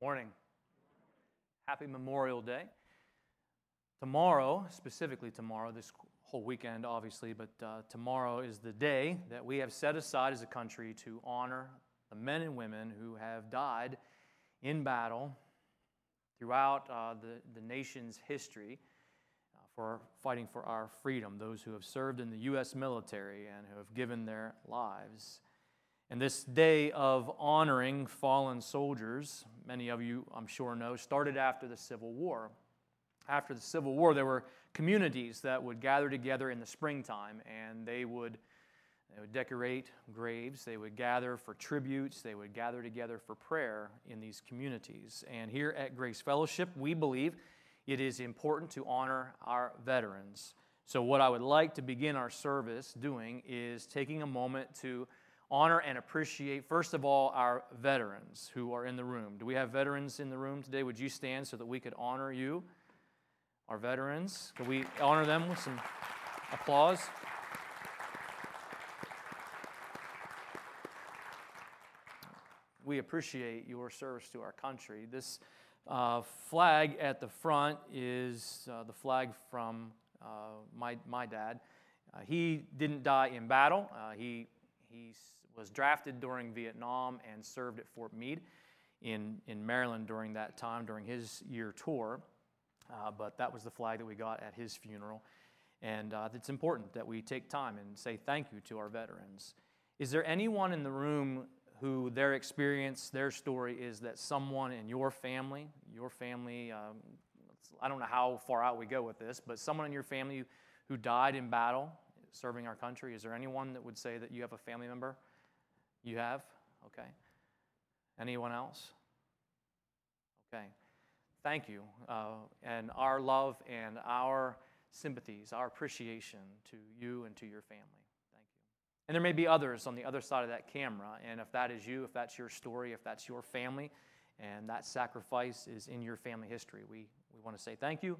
Morning. Happy Memorial Day. Tomorrow, specifically tomorrow, this whole weekend, obviously, but uh, tomorrow is the day that we have set aside as a country to honor the men and women who have died in battle throughout uh, the, the nation's history uh, for fighting for our freedom, those who have served in the U.S. military and who have given their lives. And this day of honoring fallen soldiers, many of you, I'm sure, know, started after the Civil War. After the Civil War, there were communities that would gather together in the springtime and they would, they would decorate graves, they would gather for tributes, they would gather together for prayer in these communities. And here at Grace Fellowship, we believe it is important to honor our veterans. So, what I would like to begin our service doing is taking a moment to honor and appreciate, first of all, our veterans who are in the room. Do we have veterans in the room today? Would you stand so that we could honor you, our veterans? Could we honor them with some applause? We appreciate your service to our country. This uh, flag at the front is uh, the flag from uh, my, my dad. Uh, he didn't die in battle. Uh, he, he was drafted during Vietnam and served at Fort Meade in, in Maryland during that time, during his year tour. Uh, but that was the flag that we got at his funeral. And uh, it's important that we take time and say thank you to our veterans. Is there anyone in the room who their experience, their story is that someone in your family, your family, um, I don't know how far out we go with this, but someone in your family who died in battle serving our country, is there anyone that would say that you have a family member you have? Okay. Anyone else? Okay. Thank you. Uh, and our love and our sympathies, our appreciation to you and to your family. Thank you. And there may be others on the other side of that camera. And if that is you, if that's your story, if that's your family, and that sacrifice is in your family history, we, we want to say thank you.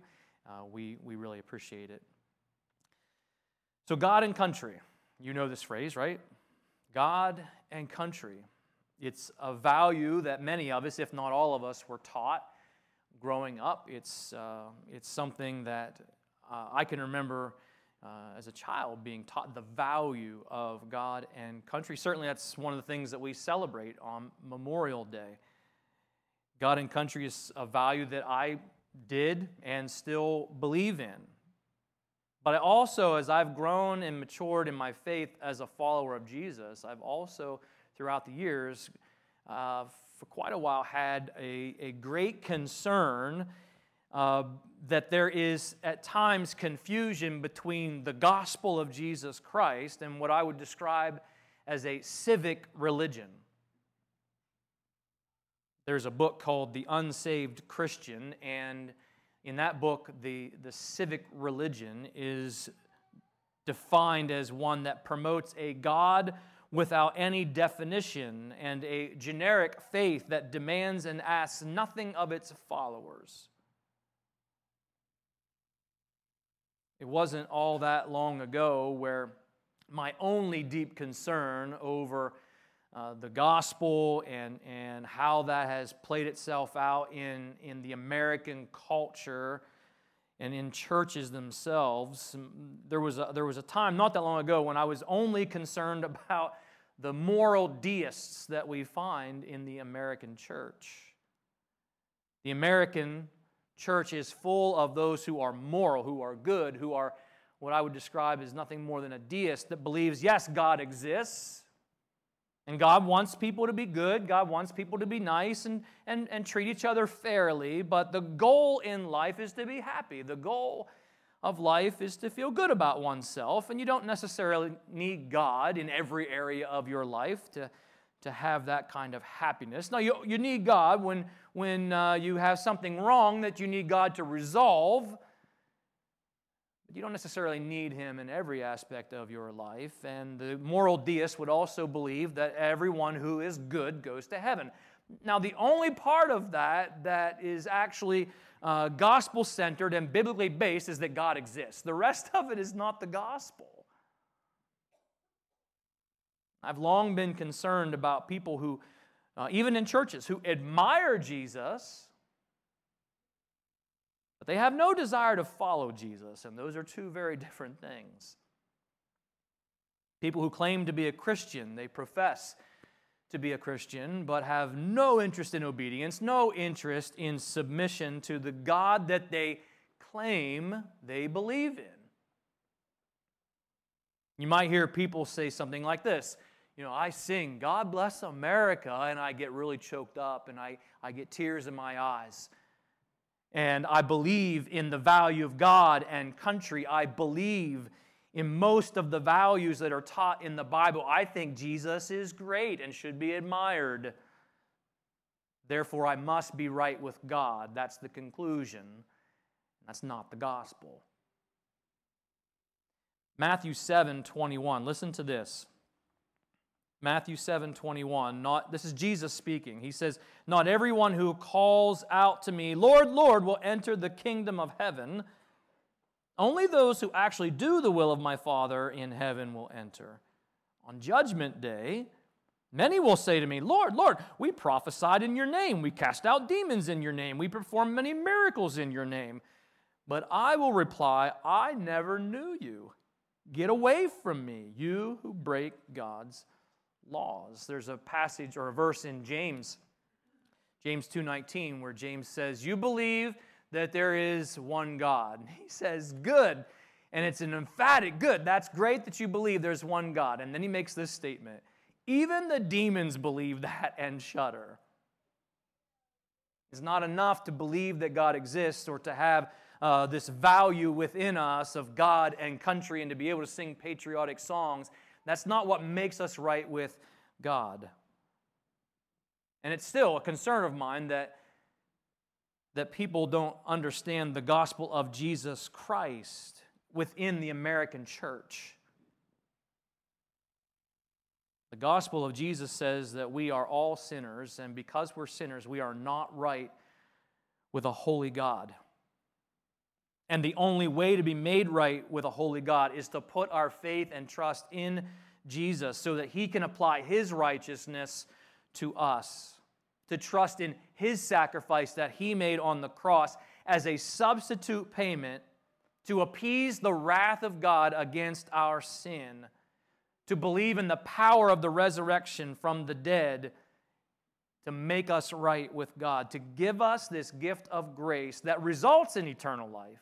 Uh, we, we really appreciate it. So, God and country. You know this phrase, right? God and country. It's a value that many of us, if not all of us, were taught growing up. It's, uh, it's something that uh, I can remember uh, as a child being taught the value of God and country. Certainly, that's one of the things that we celebrate on Memorial Day. God and country is a value that I did and still believe in. But I also, as I've grown and matured in my faith as a follower of Jesus, I've also, throughout the years, uh, for quite a while, had a, a great concern uh, that there is at times confusion between the gospel of Jesus Christ and what I would describe as a civic religion. There's a book called The Unsaved Christian, and in that book, the, the civic religion is defined as one that promotes a God without any definition and a generic faith that demands and asks nothing of its followers. It wasn't all that long ago where my only deep concern over uh, the gospel and, and how that has played itself out in, in the American culture and in churches themselves. There was, a, there was a time not that long ago when I was only concerned about the moral deists that we find in the American church. The American church is full of those who are moral, who are good, who are what I would describe as nothing more than a deist that believes, yes, God exists. And God wants people to be good. God wants people to be nice and, and, and treat each other fairly. But the goal in life is to be happy. The goal of life is to feel good about oneself. And you don't necessarily need God in every area of your life to, to have that kind of happiness. Now, you, you need God when, when uh, you have something wrong that you need God to resolve. But you don't necessarily need him in every aspect of your life. And the moral deist would also believe that everyone who is good goes to heaven. Now, the only part of that that is actually uh, gospel centered and biblically based is that God exists. The rest of it is not the gospel. I've long been concerned about people who uh, even in churches, who admire Jesus, they have no desire to follow Jesus, and those are two very different things. People who claim to be a Christian, they profess to be a Christian, but have no interest in obedience, no interest in submission to the God that they claim they believe in. You might hear people say something like this You know, I sing, God bless America, and I get really choked up and I, I get tears in my eyes. And I believe in the value of God and country. I believe in most of the values that are taught in the Bible. I think Jesus is great and should be admired. Therefore, I must be right with God. That's the conclusion. That's not the gospel. Matthew 7 21. Listen to this. Matthew 7 21. Not, this is Jesus speaking. He says, Not everyone who calls out to me, Lord, Lord, will enter the kingdom of heaven. Only those who actually do the will of my Father in heaven will enter. On judgment day, many will say to me, Lord, Lord, we prophesied in your name. We cast out demons in your name. We performed many miracles in your name. But I will reply, I never knew you. Get away from me, you who break God's laws. There's a passage or a verse in James, James 2:19 where James says, "You believe that there is one God." He says, "Good." And it's an emphatic good. That's great that you believe there's one God. And then he makes this statement, "Even the demons believe that and shudder." It's not enough to believe that God exists or to have uh, this value within us of God and country and to be able to sing patriotic songs. That's not what makes us right with God. And it's still a concern of mine that, that people don't understand the gospel of Jesus Christ within the American church. The gospel of Jesus says that we are all sinners, and because we're sinners, we are not right with a holy God. And the only way to be made right with a holy God is to put our faith and trust in Jesus so that he can apply his righteousness to us. To trust in his sacrifice that he made on the cross as a substitute payment to appease the wrath of God against our sin. To believe in the power of the resurrection from the dead to make us right with God, to give us this gift of grace that results in eternal life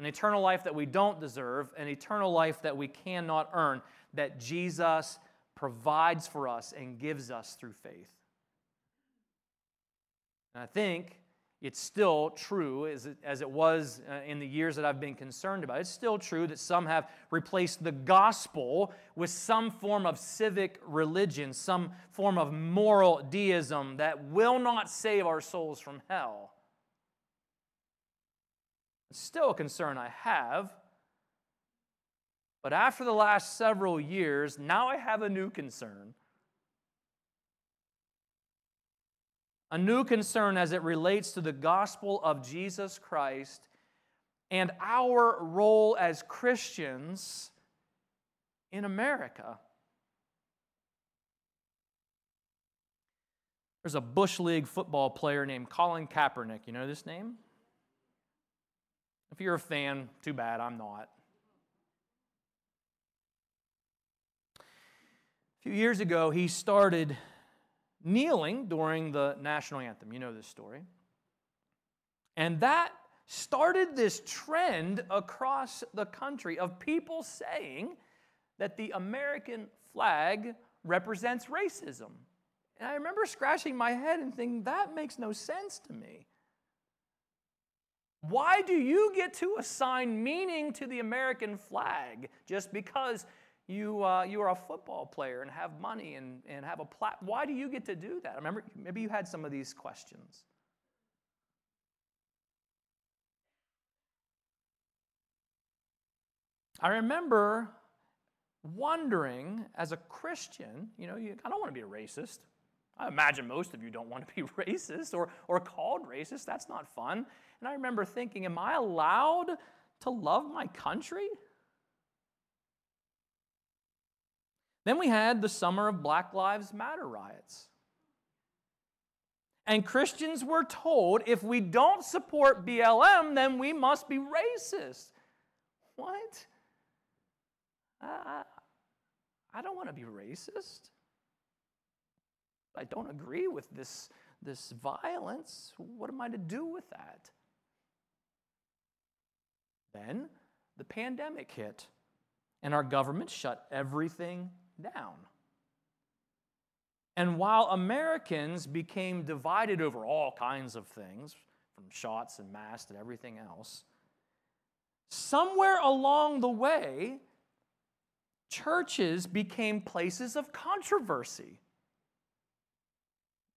an eternal life that we don't deserve, an eternal life that we cannot earn, that Jesus provides for us and gives us through faith. And I think it's still true, as it, as it was uh, in the years that I've been concerned about. It's still true that some have replaced the gospel with some form of civic religion, some form of moral deism that will not save our souls from hell. It's still a concern I have. But after the last several years, now I have a new concern. A new concern as it relates to the gospel of Jesus Christ and our role as Christians in America. There's a Bush League football player named Colin Kaepernick. You know this name? If you're a fan, too bad, I'm not. A few years ago, he started kneeling during the national anthem. You know this story. And that started this trend across the country of people saying that the American flag represents racism. And I remember scratching my head and thinking, that makes no sense to me. Why do you get to assign meaning to the American flag just because you, uh, you are a football player and have money and, and have a plat? Why do you get to do that? I remember maybe you had some of these questions. I remember wondering as a Christian, you know, you, I don't want to be a racist. I imagine most of you don't want to be racist or, or called racist. That's not fun. And I remember thinking, am I allowed to love my country? Then we had the summer of Black Lives Matter riots. And Christians were told if we don't support BLM, then we must be racist. What? I, I don't want to be racist. I don't agree with this, this violence. What am I to do with that? Then the pandemic hit, and our government shut everything down. And while Americans became divided over all kinds of things, from shots and masks and everything else, somewhere along the way, churches became places of controversy.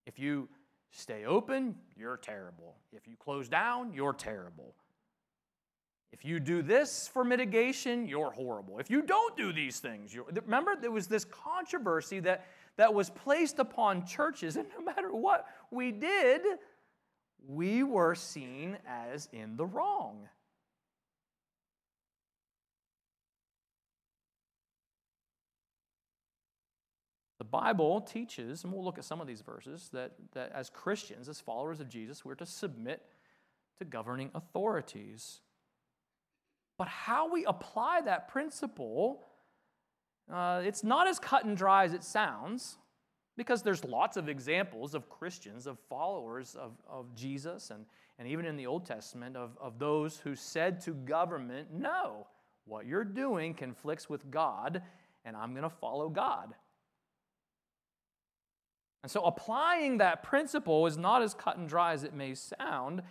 If you stay open, you're terrible. If you close down, you're terrible. If you do this for mitigation, you're horrible. If you don't do these things, you remember there was this controversy that, that was placed upon churches, and no matter what we did, we were seen as in the wrong. Bible teaches, and we'll look at some of these verses, that, that as Christians, as followers of Jesus, we're to submit to governing authorities. But how we apply that principle, uh, it's not as cut and dry as it sounds, because there's lots of examples of Christians, of followers of, of Jesus, and, and even in the Old Testament, of, of those who said to government, No, what you're doing conflicts with God, and I'm going to follow God. And so applying that principle is not as cut and dry as it may sound.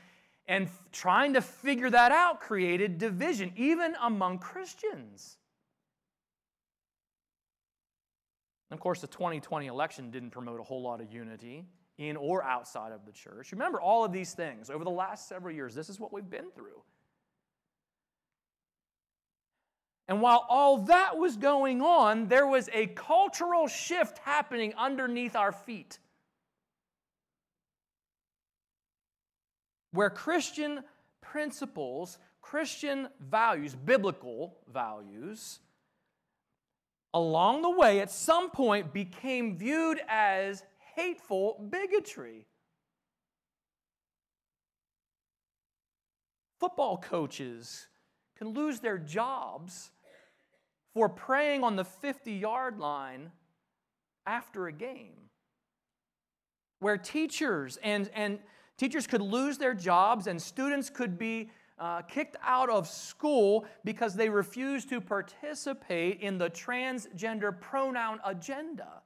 And trying to figure that out created division, even among Christians. Of course, the 2020 election didn't promote a whole lot of unity in or outside of the church. Remember all of these things over the last several years. This is what we've been through. And while all that was going on, there was a cultural shift happening underneath our feet. where Christian principles, Christian values, biblical values, along the way at some point became viewed as hateful bigotry. Football coaches can lose their jobs for praying on the 50 yard line after a game. Where teachers and, and Teachers could lose their jobs, and students could be uh, kicked out of school because they refused to participate in the transgender pronoun agenda.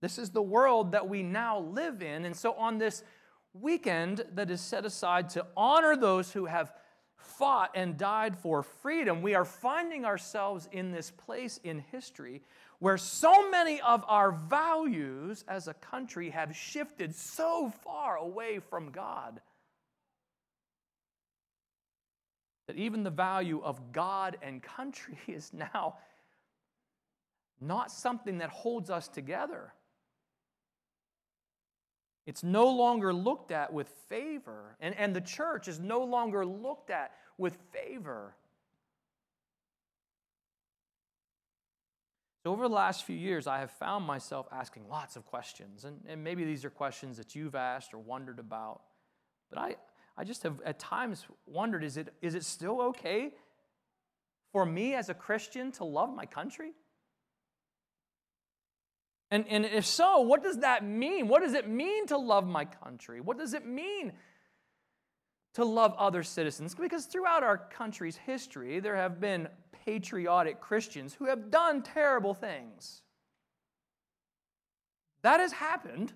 This is the world that we now live in. And so, on this weekend that is set aside to honor those who have fought and died for freedom, we are finding ourselves in this place in history where so many of our values as a country have shifted so far away from God that even the value of God and country is now not something that holds us together. It's no longer looked at with favor, and, and the church is no longer looked at with favor. So, over the last few years, I have found myself asking lots of questions. And, and maybe these are questions that you've asked or wondered about. But I, I just have at times wondered is it, is it still okay for me as a Christian to love my country? And, and if so, what does that mean? What does it mean to love my country? What does it mean to love other citizens? Because throughout our country's history, there have been patriotic Christians who have done terrible things. That has happened.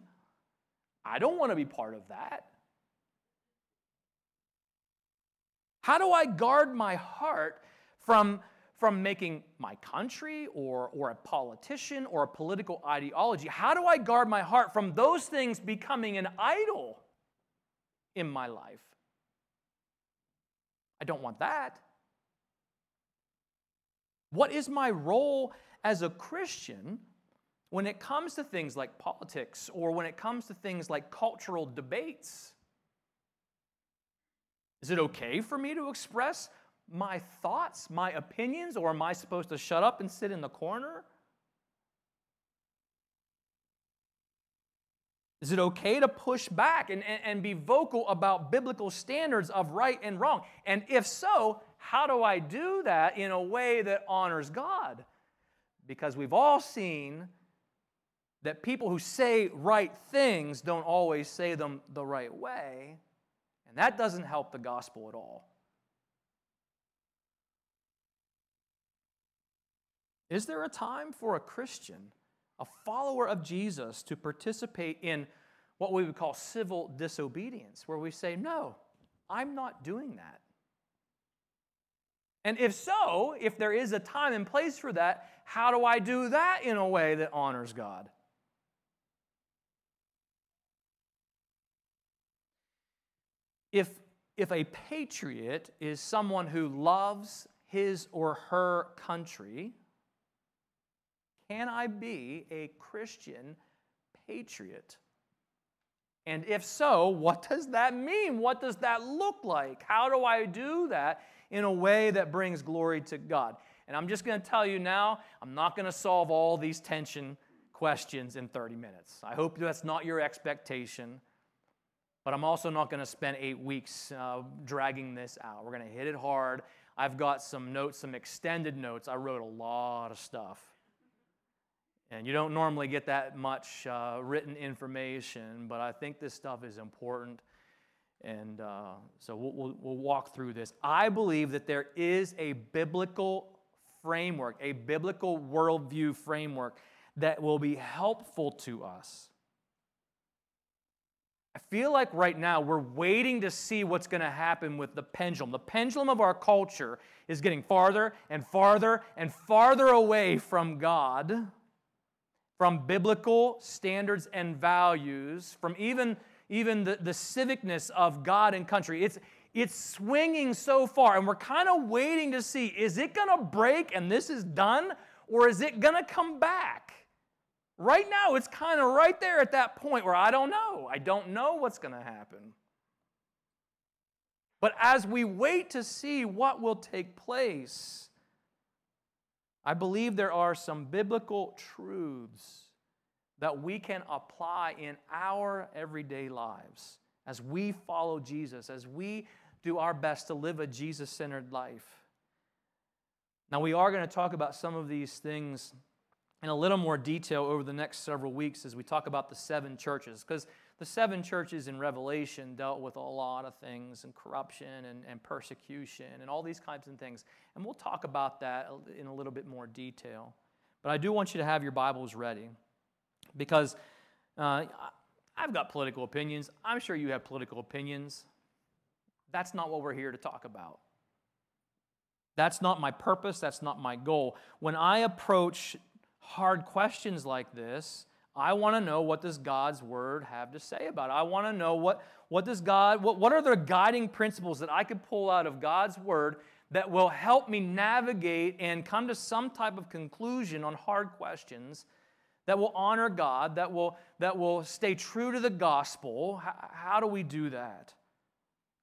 I don't want to be part of that. How do I guard my heart from, from making my country or, or a politician or a political ideology? How do I guard my heart from those things becoming an idol in my life? I don't want that. What is my role as a Christian when it comes to things like politics or when it comes to things like cultural debates? Is it okay for me to express my thoughts, my opinions, or am I supposed to shut up and sit in the corner? Is it okay to push back and, and, and be vocal about biblical standards of right and wrong? And if so, how do I do that in a way that honors God? Because we've all seen that people who say right things don't always say them the right way, and that doesn't help the gospel at all. Is there a time for a Christian, a follower of Jesus, to participate in what we would call civil disobedience, where we say, No, I'm not doing that? And if so, if there is a time and place for that, how do I do that in a way that honors God? If, if a patriot is someone who loves his or her country, can I be a Christian patriot? And if so, what does that mean? What does that look like? How do I do that in a way that brings glory to God? And I'm just going to tell you now, I'm not going to solve all these tension questions in 30 minutes. I hope that's not your expectation. But I'm also not going to spend eight weeks uh, dragging this out. We're going to hit it hard. I've got some notes, some extended notes. I wrote a lot of stuff. And you don't normally get that much uh, written information, but I think this stuff is important. And uh, so we'll, we'll, we'll walk through this. I believe that there is a biblical framework, a biblical worldview framework that will be helpful to us I feel like right now we're waiting to see what's going to happen with the pendulum. The pendulum of our culture is getting farther and farther and farther away from God, from biblical standards and values, from even, even the, the civicness of God and country. It's, it's swinging so far, and we're kind of waiting to see is it going to break and this is done, or is it going to come back? Right now, it's kind of right there at that point where I don't know. I don't know what's going to happen. But as we wait to see what will take place, I believe there are some biblical truths that we can apply in our everyday lives as we follow Jesus, as we do our best to live a Jesus centered life. Now, we are going to talk about some of these things in a little more detail over the next several weeks as we talk about the seven churches. Because the seven churches in Revelation dealt with a lot of things and corruption and, and persecution and all these kinds of things. And we'll talk about that in a little bit more detail. But I do want you to have your Bibles ready because uh, I've got political opinions. I'm sure you have political opinions. That's not what we're here to talk about. That's not my purpose. That's not my goal. When I approach hard questions like this, I want to know what does God's word have to say about it. I want to know what, what does God, what, what are the guiding principles that I could pull out of God's word that will help me navigate and come to some type of conclusion on hard questions that will honor God, that will, that will stay true to the gospel. How, how do we do that?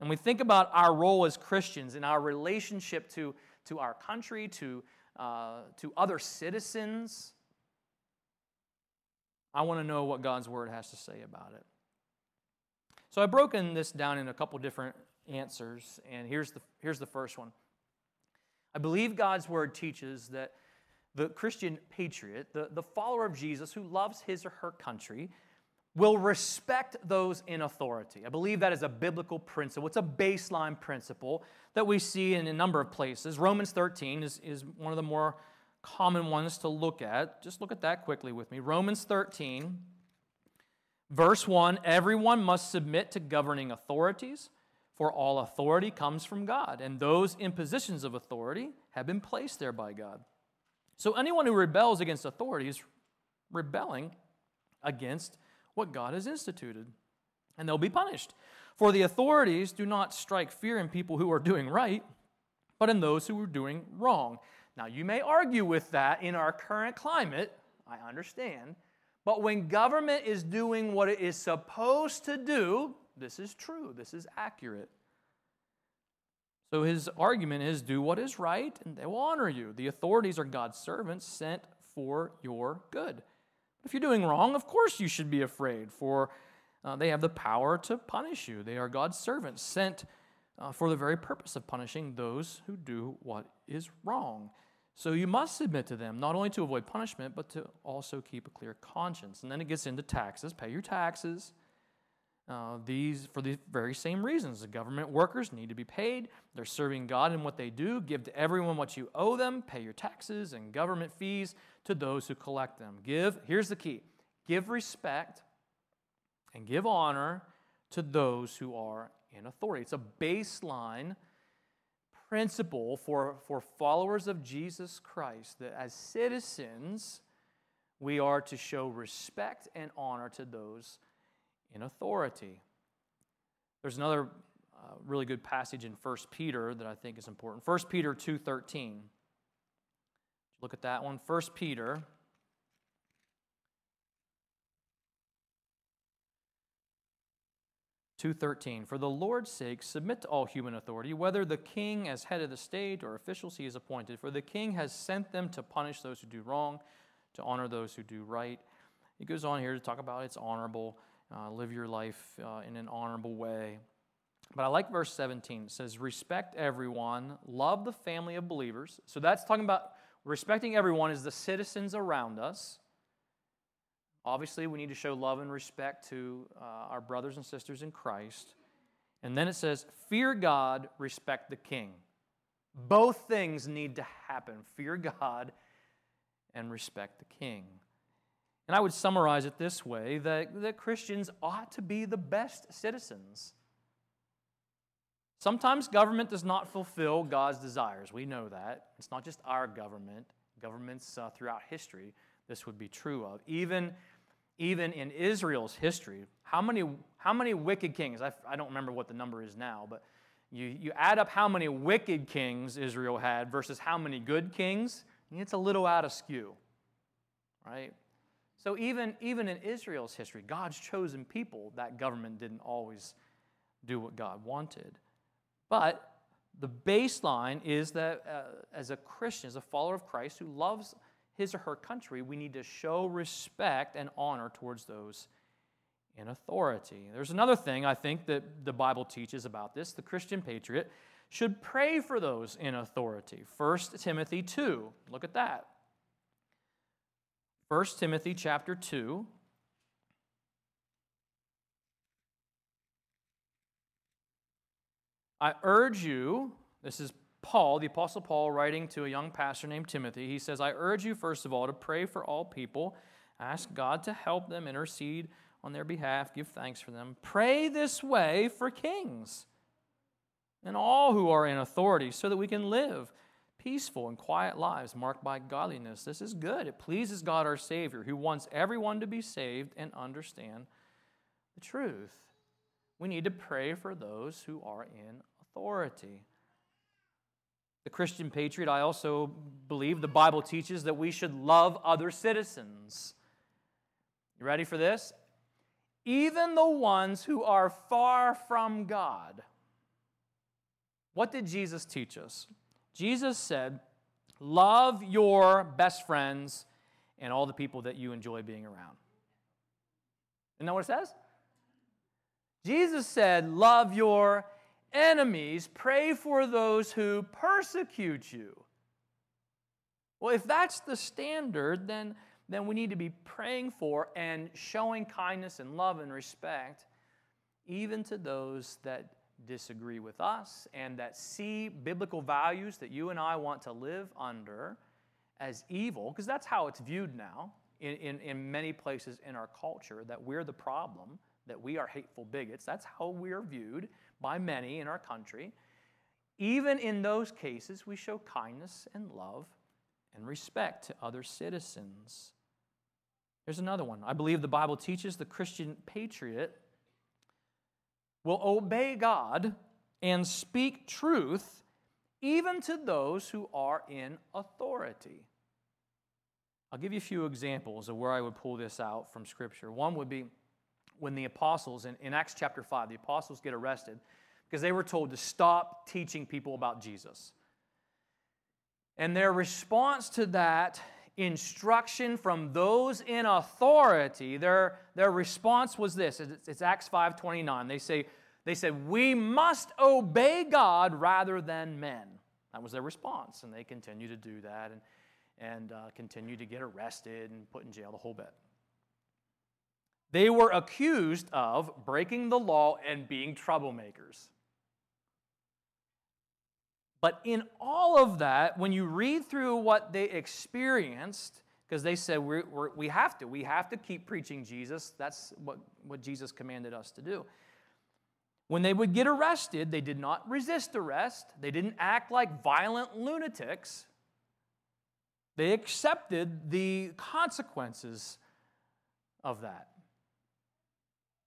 And we think about our role as Christians in our relationship to, to our country, to, uh, to other citizens. I want to know what God's word has to say about it. So I've broken this down in a couple different answers, and here's the, here's the first one. I believe God's word teaches that the Christian patriot, the, the follower of Jesus who loves his or her country, will respect those in authority. I believe that is a biblical principle. It's a baseline principle that we see in a number of places. Romans 13 is, is one of the more common ones to look at. Just look at that quickly with me. Romans 13, verse 1 Everyone must submit to governing authorities, for all authority comes from God, and those in positions of authority have been placed there by God. So anyone who rebels against authority is rebelling against what God has instituted, and they'll be punished. For the authorities do not strike fear in people who are doing right, but in those who are doing wrong. Now, you may argue with that in our current climate, I understand, but when government is doing what it is supposed to do, this is true, this is accurate. So his argument is do what is right, and they will honor you. The authorities are God's servants sent for your good. If you're doing wrong, of course you should be afraid, for uh, they have the power to punish you. They are God's servants, sent uh, for the very purpose of punishing those who do what is wrong. So you must submit to them, not only to avoid punishment, but to also keep a clear conscience. And then it gets into taxes. Pay your taxes. Uh, these for the very same reasons. The government workers need to be paid. They're serving God in what they do. Give to everyone what you owe them. Pay your taxes and government fees to those who collect them. Give, here's the key give respect and give honor to those who are in authority. It's a baseline principle for, for followers of Jesus Christ that as citizens, we are to show respect and honor to those in authority. There's another uh, really good passage in 1 Peter that I think is important. 1 Peter 2:13. Look at that one. 1 Peter 2:13 For the Lord's sake submit to all human authority whether the king as head of the state or officials he is appointed. For the king has sent them to punish those who do wrong to honor those who do right. He goes on here to talk about it's honorable uh, live your life uh, in an honorable way. But I like verse 17 it says respect everyone love the family of believers. So that's talking about respecting everyone as the citizens around us Obviously, we need to show love and respect to uh, our brothers and sisters in Christ. And then it says, Fear God, respect the king. Both things need to happen fear God and respect the king. And I would summarize it this way that, that Christians ought to be the best citizens. Sometimes government does not fulfill God's desires. We know that. It's not just our government, governments uh, throughout history, this would be true of. Even even in Israel's history, how many, how many wicked kings, I, I don't remember what the number is now, but you, you add up how many wicked kings Israel had versus how many good kings, and it's a little out of skew, right? So even, even in Israel's history, God's chosen people, that government didn't always do what God wanted. But the baseline is that uh, as a Christian, as a follower of Christ who loves his or her country, we need to show respect and honor towards those in authority. There's another thing I think that the Bible teaches about this. The Christian patriot should pray for those in authority. 1 Timothy 2. Look at that. 1 Timothy chapter 2. I urge you, this is Paul, the Apostle Paul, writing to a young pastor named Timothy, he says, I urge you, first of all, to pray for all people. Ask God to help them, intercede on their behalf, give thanks for them. Pray this way for kings and all who are in authority so that we can live peaceful and quiet lives marked by godliness. This is good. It pleases God our Savior, who wants everyone to be saved and understand the truth. We need to pray for those who are in authority the Christian patriot, I also believe the Bible teaches that we should love other citizens. You ready for this? Even the ones who are far from God. What did Jesus teach us? Jesus said, Love your best friends and all the people that you enjoy being around. Isn't that what it says? Jesus said, Love your enemies, pray for those who persecute you. Well, if that's the standard, then, then we need to be praying for and showing kindness and love and respect even to those that disagree with us and that see biblical values that you and I want to live under as evil, because that's how it's viewed now in, in, in many places in our culture, that we're the problem, that we are hateful bigots. That's how we are viewed by many in our country, even in those cases, we show kindness and love and respect to other citizens. Here's another one. I believe the Bible teaches the Christian patriot will obey God and speak truth even to those who are in authority. I'll give you a few examples of where I would pull this out from Scripture. One would be when the apostles, in, in Acts chapter 5, the apostles get arrested because they were told to stop teaching people about Jesus. And their response to that instruction from those in authority, their, their response was this. It's, it's Acts 5.29. They say, they said, we must obey God rather than men. That was their response, and they continue to do that and, and uh, continue to get arrested and put in jail the whole bit. They were accused of breaking the law and being troublemakers. But in all of that, when you read through what they experienced, because they said we're, we're, we have to, we have to keep preaching Jesus. That's what, what Jesus commanded us to do. When they would get arrested, they did not resist arrest, they didn't act like violent lunatics. They accepted the consequences of that.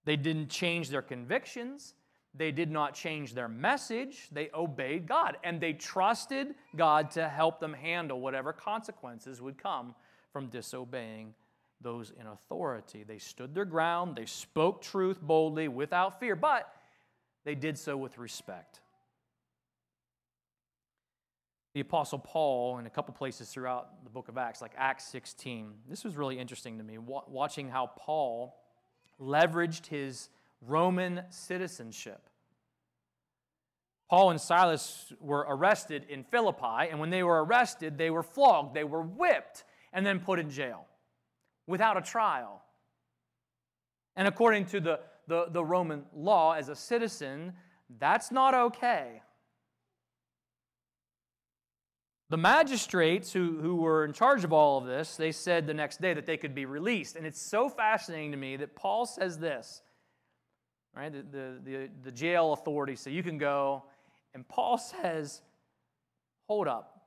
They didn't change their convictions. They did not change their message. They obeyed God and they trusted God to help them handle whatever consequences would come from disobeying those in authority. They stood their ground. They spoke truth boldly without fear, but they did so with respect. The Apostle Paul, in a couple places throughout the book of Acts, like Acts 16, this was really interesting to me, watching how Paul leveraged his Roman citizenship. Paul and Silas were arrested in Philippi, and when they were arrested, they were flogged, they were whipped, and then put in jail without a trial. And according to the, the, the Roman law, as a citizen, that's not okay. The magistrates who, who were in charge of all of this, they said the next day that they could be released. And it's so fascinating to me that Paul says this, right? The, the, the, the jail authorities say, you can go. And Paul says, hold up.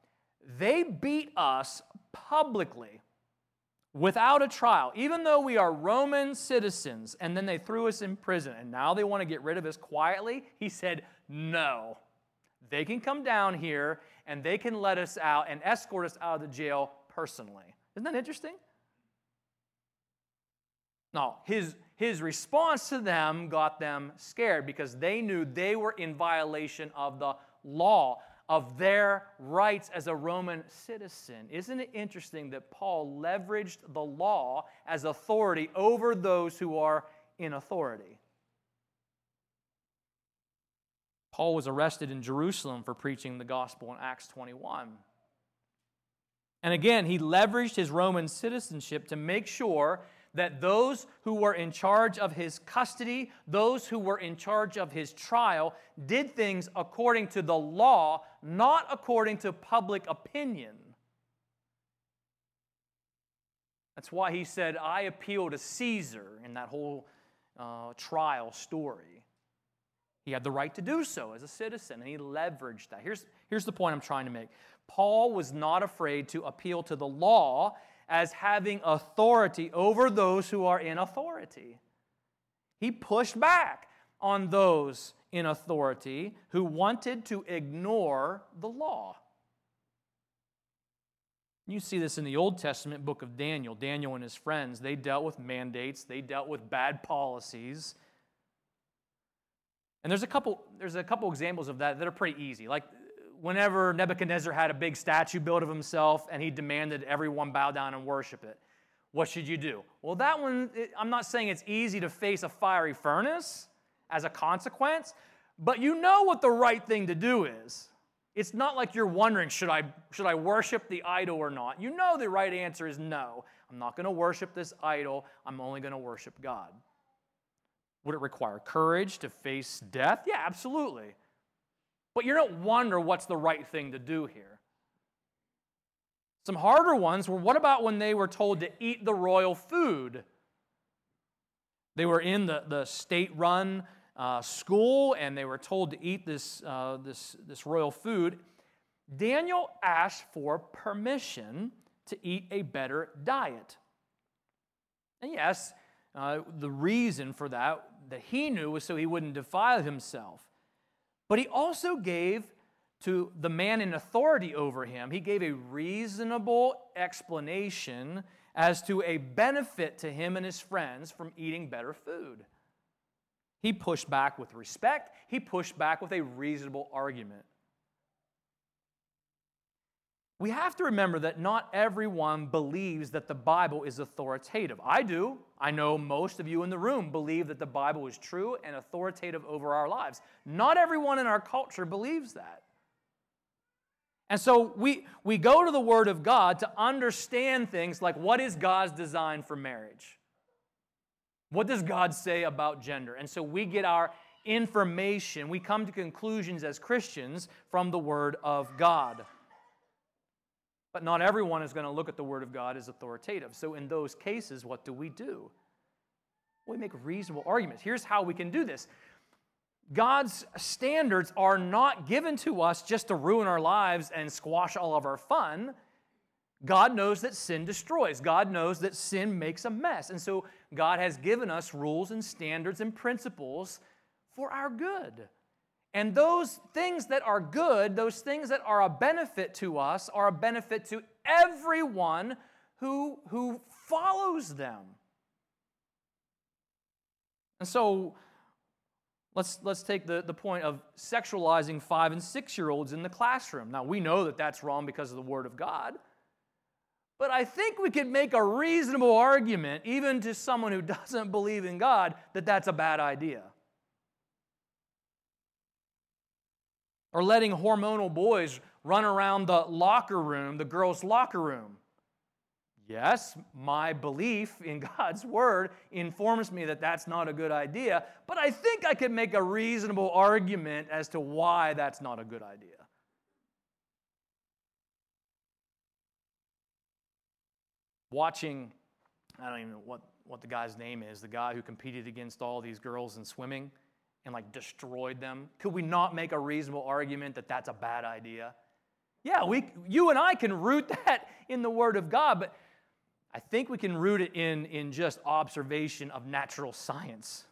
They beat us publicly without a trial, even though we are Roman citizens, and then they threw us in prison, and now they want to get rid of us quietly. He said, no. They can come down here and they can let us out and escort us out of the jail personally. Isn't that interesting? No, his, his response to them got them scared because they knew they were in violation of the law, of their rights as a Roman citizen. Isn't it interesting that Paul leveraged the law as authority over those who are in authority? Paul was arrested in Jerusalem for preaching the gospel in Acts 21. And again, he leveraged his Roman citizenship to make sure that those who were in charge of his custody, those who were in charge of his trial, did things according to the law, not according to public opinion. That's why he said, I appeal to Caesar in that whole uh, trial story. He had the right to do so as a citizen, and he leveraged that. Here's, here's the point I'm trying to make Paul was not afraid to appeal to the law as having authority over those who are in authority. He pushed back on those in authority who wanted to ignore the law. You see this in the Old Testament book of Daniel. Daniel and his friends, they dealt with mandates, they dealt with bad policies and there's a couple there's a couple examples of that that are pretty easy. Like whenever Nebuchadnezzar had a big statue built of himself and he demanded everyone bow down and worship it. What should you do? Well, that one I'm not saying it's easy to face a fiery furnace as a consequence, but you know what the right thing to do is. It's not like you're wondering, should I, should I worship the idol or not? You know the right answer is no. I'm not going to worship this idol. I'm only going to worship God. Would it require courage to face death? Yeah, absolutely. But you don't wonder what's the right thing to do here. Some harder ones were what about when they were told to eat the royal food? They were in the, the state run uh, school and they were told to eat this, uh, this, this royal food. Daniel asked for permission to eat a better diet. And yes, uh, the reason for that that he knew was so he wouldn't defile himself. But he also gave to the man in authority over him, he gave a reasonable explanation as to a benefit to him and his friends from eating better food. He pushed back with respect, he pushed back with a reasonable argument. We have to remember that not everyone believes that the Bible is authoritative. I do. I know most of you in the room believe that the Bible is true and authoritative over our lives. Not everyone in our culture believes that. And so we, we go to the Word of God to understand things like what is God's design for marriage? What does God say about gender? And so we get our information, we come to conclusions as Christians from the Word of God. But not everyone is going to look at the Word of God as authoritative. So, in those cases, what do we do? We make reasonable arguments. Here's how we can do this God's standards are not given to us just to ruin our lives and squash all of our fun. God knows that sin destroys. God knows that sin makes a mess. And so God has given us rules and standards and principles for our good. And those things that are good, those things that are a benefit to us, are a benefit to everyone who, who follows them. And so let's, let's take the, the point of sexualizing five and six year olds in the classroom. Now, we know that that's wrong because of the Word of God. But I think we could make a reasonable argument, even to someone who doesn't believe in God, that that's a bad idea. Or letting hormonal boys run around the locker room, the girls' locker room. Yes, my belief in God's word informs me that that's not a good idea, but I think I could make a reasonable argument as to why that's not a good idea. Watching, I don't even know what, what the guy's name is, the guy who competed against all these girls in swimming and like destroyed them? Could we not make a reasonable argument that that's a bad idea? Yeah, we, you and I can root that in the Word of God, but I think we can root it in, in just observation of natural science.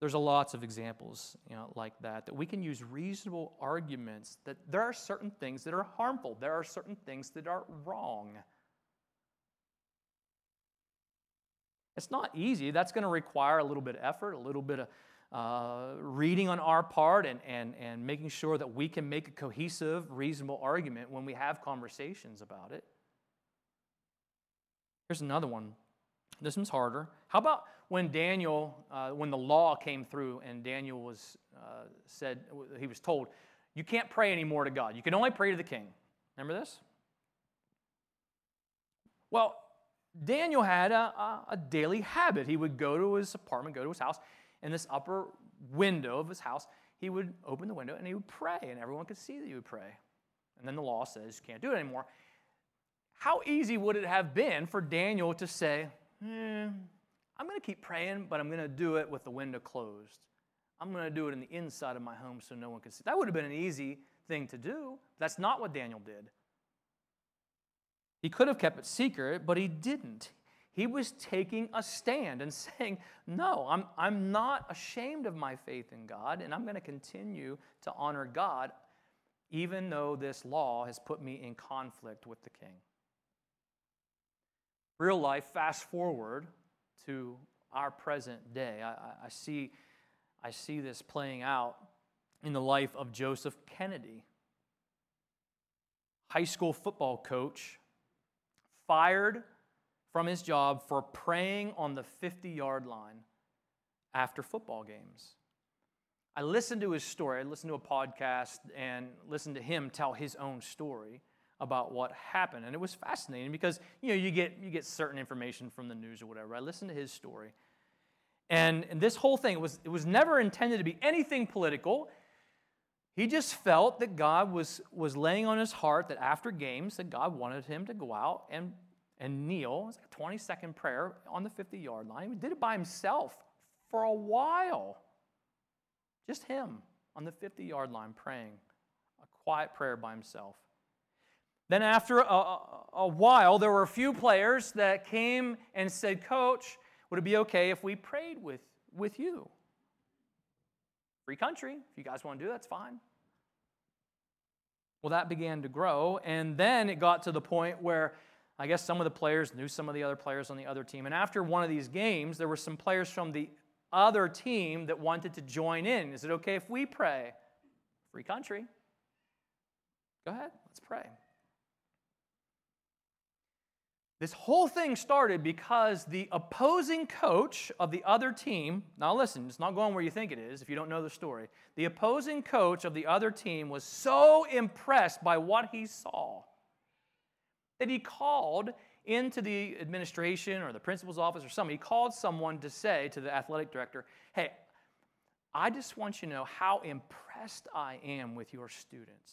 There's a lots of examples you know, like that, that we can use reasonable arguments that there are certain things that are harmful, there are certain things that are wrong. It's not easy. That's going to require a little bit of effort, a little bit of uh, reading on our part, and, and, and making sure that we can make a cohesive, reasonable argument when we have conversations about it. Here's another one. This one's harder. How about when Daniel, uh, when the law came through and Daniel was uh, said, he was told, you can't pray anymore to God. You can only pray to the king. Remember this? Well, Daniel had a, a, daily habit. He would go to his apartment, go to his house, in this upper window of his house, he would open the window and he would pray, and everyone could see that he would pray. And then the law says you can't do it anymore. How easy would it have been for Daniel to say, eh, I'm going to keep praying, but I'm going to do it with the window closed. I'm going to do it in the inside of my home so no one can see. That would have been an easy thing to do. That's not what Daniel did. He could have kept it secret, but he didn't. He was taking a stand and saying, No, I'm, I'm not ashamed of my faith in God, and I'm going to continue to honor God, even though this law has put me in conflict with the king. Real life, fast forward to our present day. I, I, see, I see this playing out in the life of Joseph Kennedy, high school football coach fired from his job for praying on the 50 yard line after football games. I listened to his story. I listened to a podcast and listened to him tell his own story about what happened. And it was fascinating because you know you get you get certain information from the news or whatever. I listened to his story. And, and this whole thing was it was never intended to be anything political. He just felt that God was, was laying on his heart that after games that God wanted him to go out and, and kneel. It's like a 20 second prayer on the 50 yard line. He did it by himself for a while. Just him on the 50 yard line praying a quiet prayer by himself. Then, after a, a, while, there were a few players that came and said, Coach, would it be okay if we prayed with, with you? Free country. If you guys want to do that, that's fine. Well, that began to grow. And then it got to the point where I guess some of the players knew some of the other players on the other team. And after one of these games, there were some players from the other team that wanted to join in. Is it okay if we pray? Free country. Go ahead, let's pray. This whole thing started because the opposing coach of the other team, now listen, it's not going where you think it is if you don't know the story. The opposing coach of the other team was so impressed by what he saw that he called into the administration or the principal's office or somebody, he called someone to say to the athletic director, Hey, I just want you to know how impressed I am with your students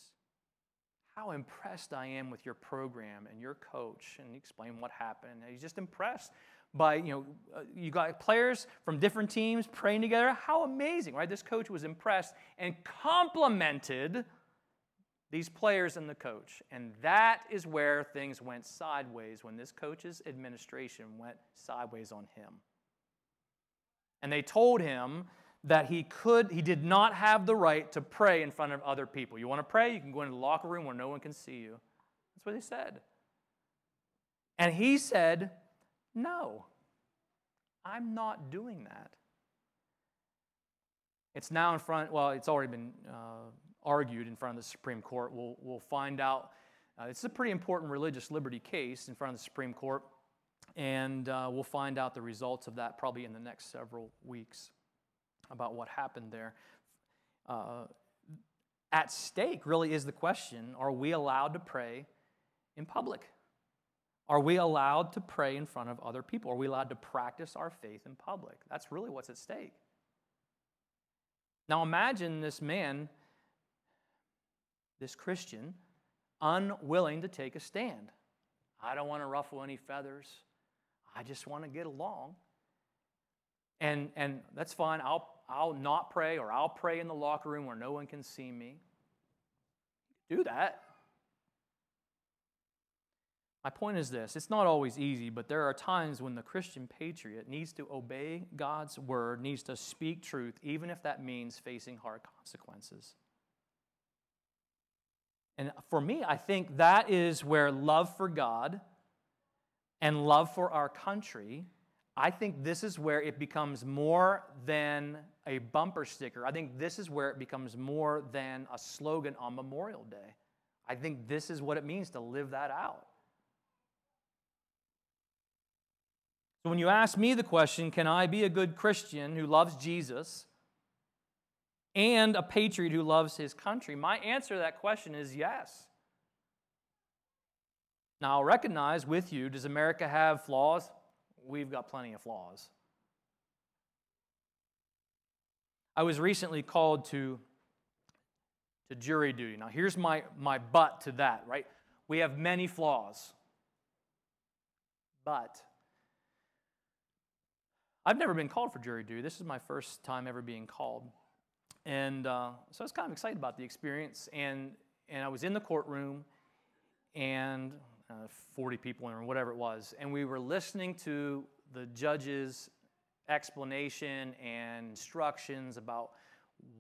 how impressed I am with your program and your coach, and explain what happened. he's just impressed by, you know, uh, you got players from different teams praying together. How amazing, right? This coach was impressed and complimented these players and the coach. And that is where things went sideways when this coach's administration went sideways on him. And they told him that he could he did not have the right to pray in front of other people. You want to pray? You can go into the locker room where no one can see you. That's what he said. And he said, "No. I'm not doing that." It's now in front, well, it's already been uh, argued in front of the Supreme Court. We'll, we'll find out. Uh, it's a pretty important religious liberty case in front of the Supreme Court, and uh, we'll find out the results of that probably in the next several weeks about what happened there. Uh, at stake really is the question are we allowed to pray in public? Are we allowed to pray in front of other people? Are we allowed to practice our faith in public? That's really what's at stake. Now imagine this man, this Christian, unwilling to take a stand. I don't want to ruffle any feathers. I just want to get along. And, and that's fine. I'll, I'll not pray or I'll pray in the locker room where no one can see me. Do that. My point is this it's not always easy, but there are times when the Christian patriot needs to obey God's word, needs to speak truth, even if that means facing hard consequences. And for me, I think that is where love for God and love for our country I think this is where it becomes more than a bumper sticker. I think this is where it becomes more than a slogan on Memorial Day. I think this is what it means to live that out. So when you ask me the question, can I be a good Christian who loves Jesus and a patriot who loves his country? My answer to that question is yes. Now, I'll recognize with you, does America have flaws? We've got plenty of flaws. I was recently called to, to jury duty. Now, here's my, my but to that, right? We have many flaws. But I've never been called for jury duty. This is my first time ever being called. And uh, so I was kind of excited about the experience. And, and I was in the courtroom, and uh, 40 people or whatever it was, and we were listening to the judge's explanation and instructions about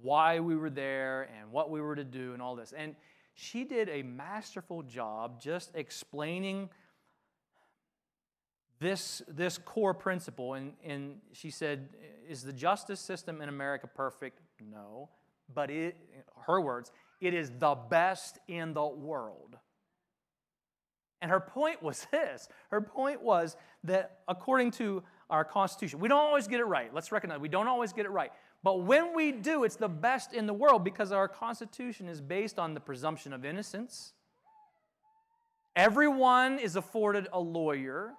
why we were there and what we were to do and all this. And she did a masterful job just explaining this, this core principle. And, and she said, Is the justice system in America perfect? No. But it, her words, it is the best in the world. And her point was this her point was that according to our Constitution, we don't always get it right. Let's recognize we don't always get it right. But when we do, it's the best in the world because our Constitution is based on the presumption of innocence. Everyone is afforded a lawyer.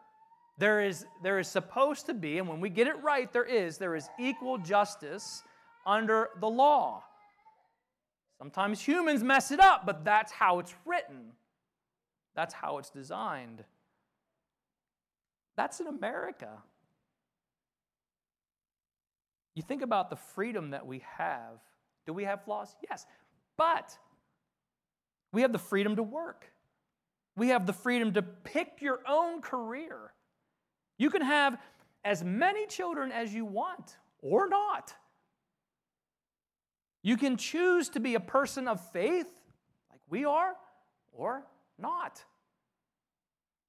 There is, there is supposed to be, and when we get it right, there is, there is equal justice under the law. Sometimes humans mess it up, but that's how it's written. That's how it's designed. That's in America. You think about the freedom that we have. Do we have flaws? Yes. But we have the freedom to work. We have the freedom to pick your own career. You can have as many children as you want or not. You can choose to be a person of faith, like we are, or not.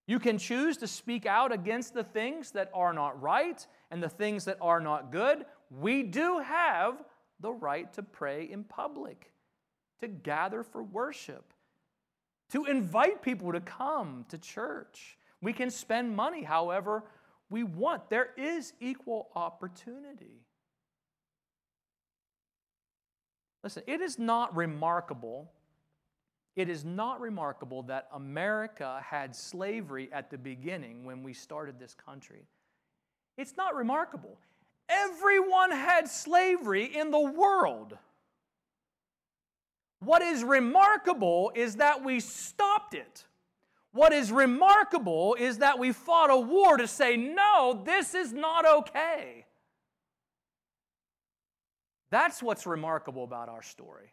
You can choose to speak out against the things that are not right and the things that are not good. We do have the right to pray in public, to gather for worship. to invite people to come to church. We can spend money however we want. There is equal opportunity. Listen, it is not remarkable. It is not remarkable that America had slavery at the beginning when we started this country. It's not remarkable. Everyone had slavery in the world. What is remarkable is that we stopped it. What is remarkable is that we fought a war to say, no, this is not okay. That's what's remarkable about our story.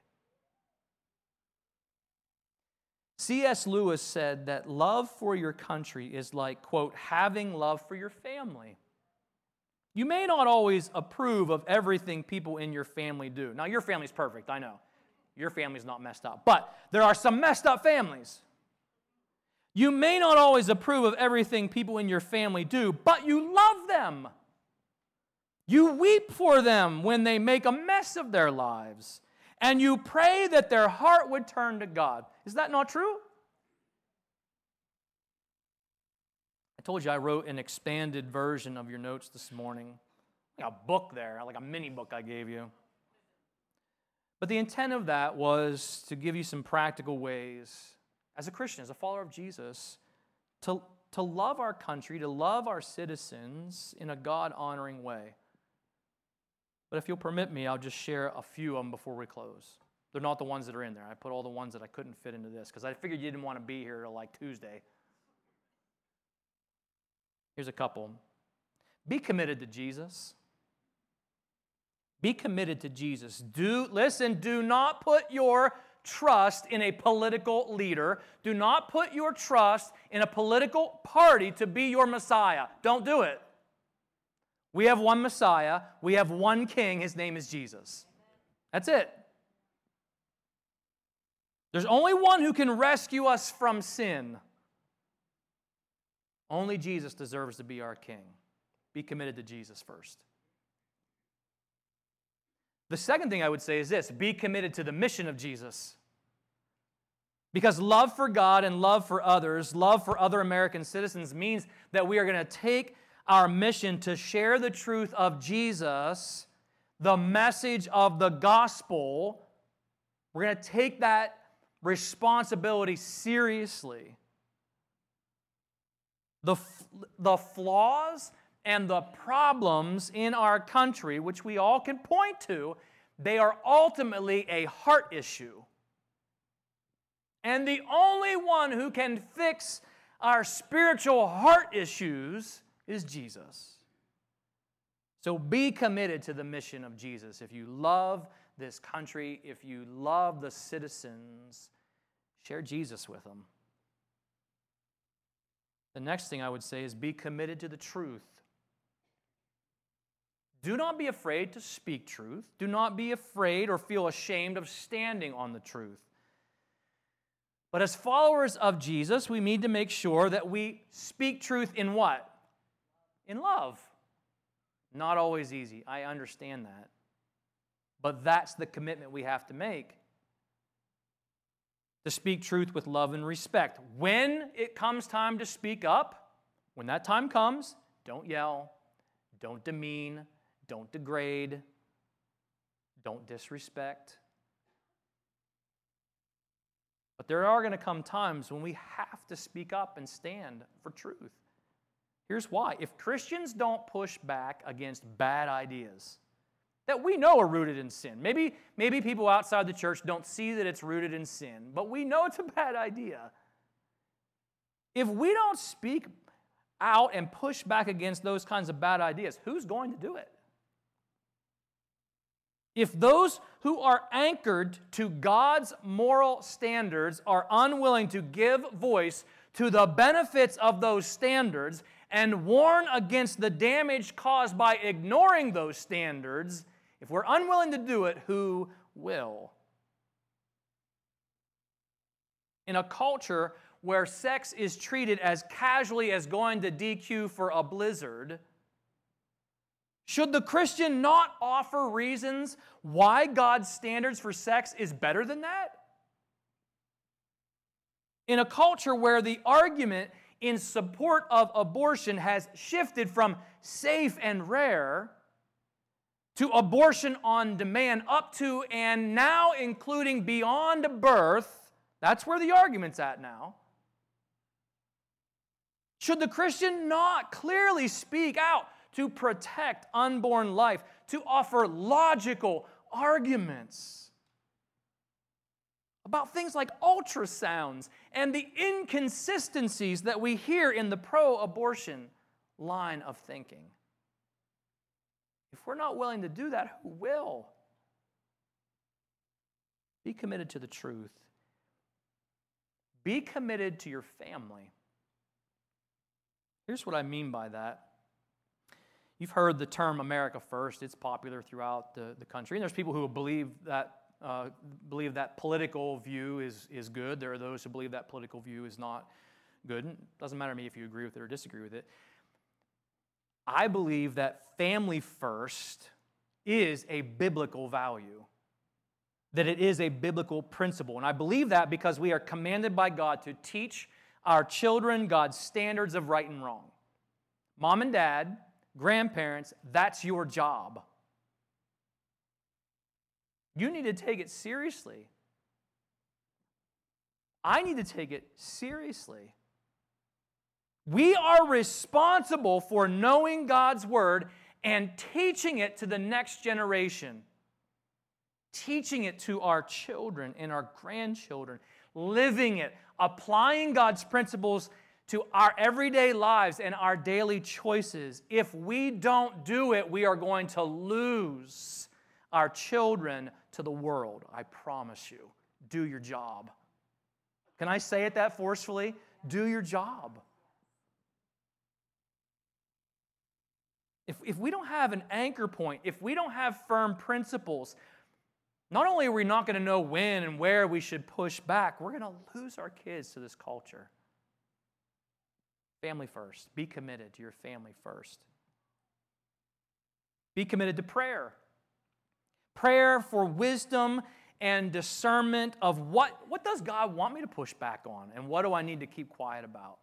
C.S. Lewis said that love for your country is like, quote, having love for your family. You may not always approve of everything people in your family do. Now, your family's perfect, I know. Your family's not messed up. But there are some messed up families. You may not always approve of everything people in your family do, but you love them. You weep for them when they make a mess of their lives, and you pray that their heart would turn to God. Is that not true? I told you I wrote an expanded version of your notes this morning. Like a book there, like a mini book I gave you. But the intent of that was to give you some practical ways, as a Christian, as a follower of Jesus, to, to love our country, to love our citizens in a God honoring way. But if you'll permit me, I'll just share a few of them before we close. They're not the ones that are in there. I put all the ones that I couldn't fit into this because I figured you didn't want to be here till like Tuesday. Here's a couple. Be committed to Jesus. Be committed to Jesus. Do listen, do not put your trust in a political leader. Do not put your trust in a political party to be your Messiah. Don't do it. We have one Messiah, we have one King, his name is Jesus. That's it. There's only one who can rescue us from sin. Only Jesus deserves to be our King. Be committed to Jesus first. The second thing I would say is this be committed to the mission of Jesus. Because love for God and love for others, love for other American citizens, means that we are going to take our mission to share the truth of Jesus, the message of the gospel. We're going to take that responsibility seriously. The, the flaws and the problems in our country, which we all can point to, they are ultimately a heart issue. And the only one who can fix our spiritual heart issues is Jesus. So be committed to the mission of Jesus. If you love this country, if you love the citizens, share Jesus with them. The next thing I would say is be committed to the truth. Do not be afraid to speak truth. Do not be afraid or feel ashamed of standing on the truth. But as followers of Jesus, we need to make sure that we speak truth in what? in love. Not always easy. I understand that. But that's the commitment we have to make to speak truth with love and respect. When it comes time to speak up, when that time comes, don't yell, don't demean, don't degrade, don't disrespect. But there are going to come times when we have to speak up and stand for truth. Here's why. If Christians don't push back against bad ideas that we know are rooted in sin, maybe, maybe people outside the church don't see that it's rooted in sin, but we know it's a bad idea. If we don't speak out and push back against those kinds of bad ideas, who's going to do it? If those who are anchored to God's moral standards are unwilling to give voice to the benefits of those standards and warn against the damage caused by ignoring those standards, if we're unwilling to do it, who will? In a culture where sex is treated as casually as going to DQ for a blizzard, should the Christian not offer reasons why God's standards for sex is better than that? In a culture where the argument in support of abortion has shifted from safe and rare to abortion on demand, up to and now including beyond birth, that's where the argument's at now. Should the Christian not clearly speak out to protect unborn life, to offer logical arguments about things like ultrasounds and the inconsistencies that we hear in the pro abortion line of thinking? If we're not willing to do that, who will? Be committed to the truth. Be committed to your family. Here's what I mean by that. You've heard the term America First. It's popular throughout the, the country. And there's people who believe that, uh, believe that political view is, is good. There are those who believe that political view is not good. It doesn't matter to me if you agree with it or disagree with it. I believe that family first is a biblical value, that it is a biblical principle. And I believe that because we are commanded by God to teach our children God's standards of right and wrong. Mom and dad, grandparents, that's your job. You need to take it seriously. I need to take it seriously. We are responsible for knowing God's word and teaching it to the next generation, teaching it to our children and our grandchildren, living it, applying God's principles to our everyday lives and our daily choices. If we don't do it, we are going to lose our children to the world. I promise you. Do your job. Can I say it that forcefully? Do your job. If, if we don't have an anchor point, if we don't have firm principles, not only are we not going to know when and where we should push back, we're going to lose our kids to this culture. Family first. Be committed to your family first. Be committed to prayer. Prayer for wisdom and discernment of what, what does God want me to push back on and what do I need to keep quiet about?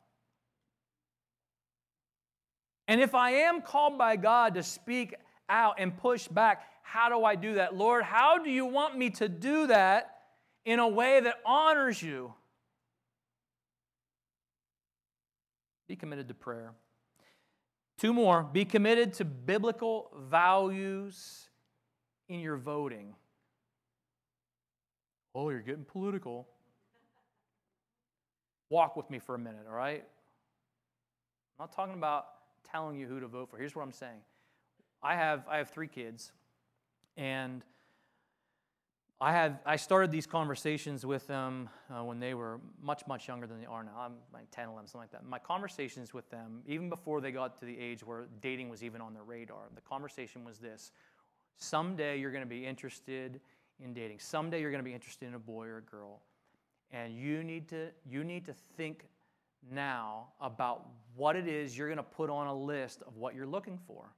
And if I am called by God to speak out and push back, how do I do that? Lord, how do you want me to do that in a way that honors you? Be committed to prayer. Two more be committed to biblical values in your voting. Oh, you're getting political. Walk with me for a minute, all right? I'm not talking about telling you who to vote for. Here's what I'm saying I have, I have three kids, and I, have, I started these conversations with them uh, when they were much, much younger than they are now. I'm like 10, 11, something like that. My conversations with them, even before they got to the age where dating was even on their radar, the conversation was this Someday you're going to be interested in dating. Someday you're going to be interested in a boy or a girl. And you need to, you need to think now about what it is you're going to put on a list of what you're looking for.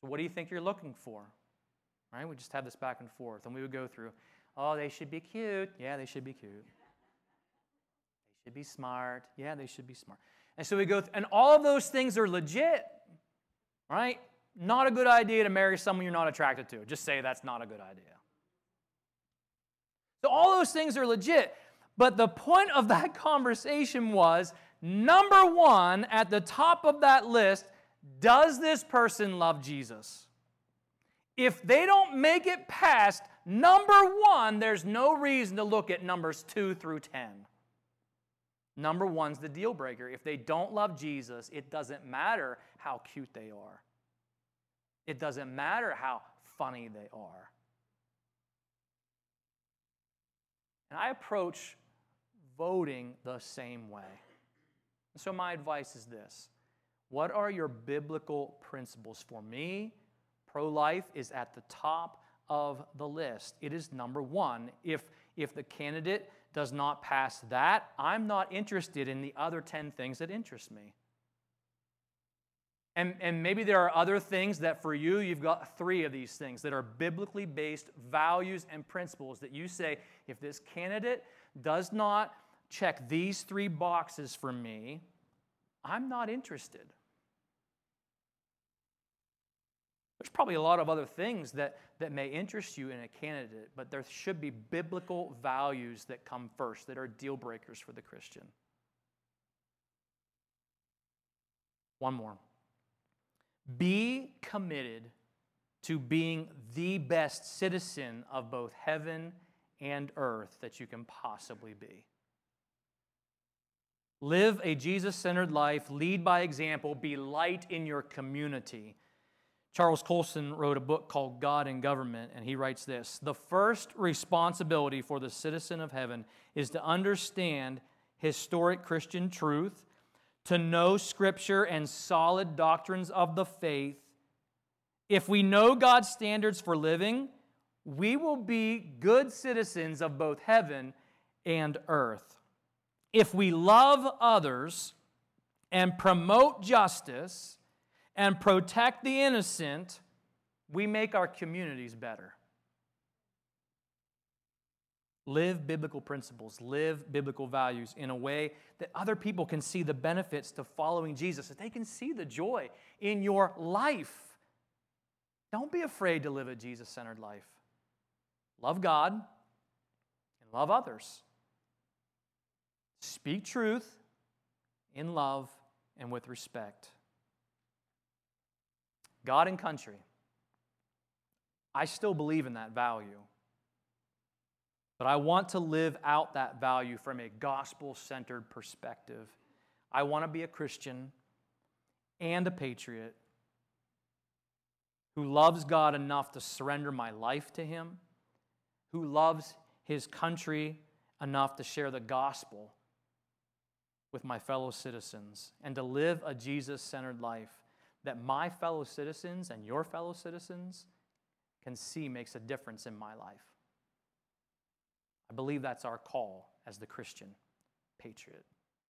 So, what do you think you're looking for? Right? We just have this back and forth, and we would go through, oh, they should be cute. Yeah, they should be cute. They should be smart. Yeah, they should be smart. And so we go, th- and all of those things are legit, right? Not a good idea to marry someone you're not attracted to. Just say that's not a good idea. So all those things are legit. But the point of that conversation was number one, at the top of that list, does this person love Jesus? If they don't make it past number one, there's no reason to look at numbers two through 10. Number one's the deal breaker. If they don't love Jesus, it doesn't matter how cute they are, it doesn't matter how funny they are. And I approach voting the same way. so, my advice is this what are your biblical principles? For me, pro life is at the top of the list. It is number one. If, if the candidate does not pass that, I'm not interested in the other 10 things that interest me. And, and maybe there are other things that for you, you've got three of these things that are biblically based values and principles that you say, if this candidate does not check these three boxes for me, I'm not interested. There's probably a lot of other things that, that may interest you in a candidate, but there should be biblical values that come first that are deal breakers for the Christian. One more. Be committed to being the best citizen of both heaven and earth that you can possibly be. Live a Jesus centered life, lead by example, be light in your community. Charles Colson wrote a book called God and Government, and he writes this The first responsibility for the citizen of heaven is to understand historic Christian truth, to know Scripture and solid doctrines of the faith. If we know God's standards for living, we will be good citizens of both heaven and earth. If we love others and promote justice, and protect the innocent, we make our communities better. Live biblical principles, live biblical values in a way that other people can see the benefits to following Jesus, that they can see the joy in your life. Don't be afraid to live a Jesus centered life. Love God and love others. Speak truth in love and with respect. God and country. I still believe in that value. But I want to live out that value from a gospel centered perspective. I want to be a Christian and a patriot who loves God enough to surrender my life to Him, who loves His country enough to share the gospel with my fellow citizens, and to live a Jesus centered life that my fellow citizens and your fellow citizens can see makes a difference in my life. I believe that's our call as the Christian patriot.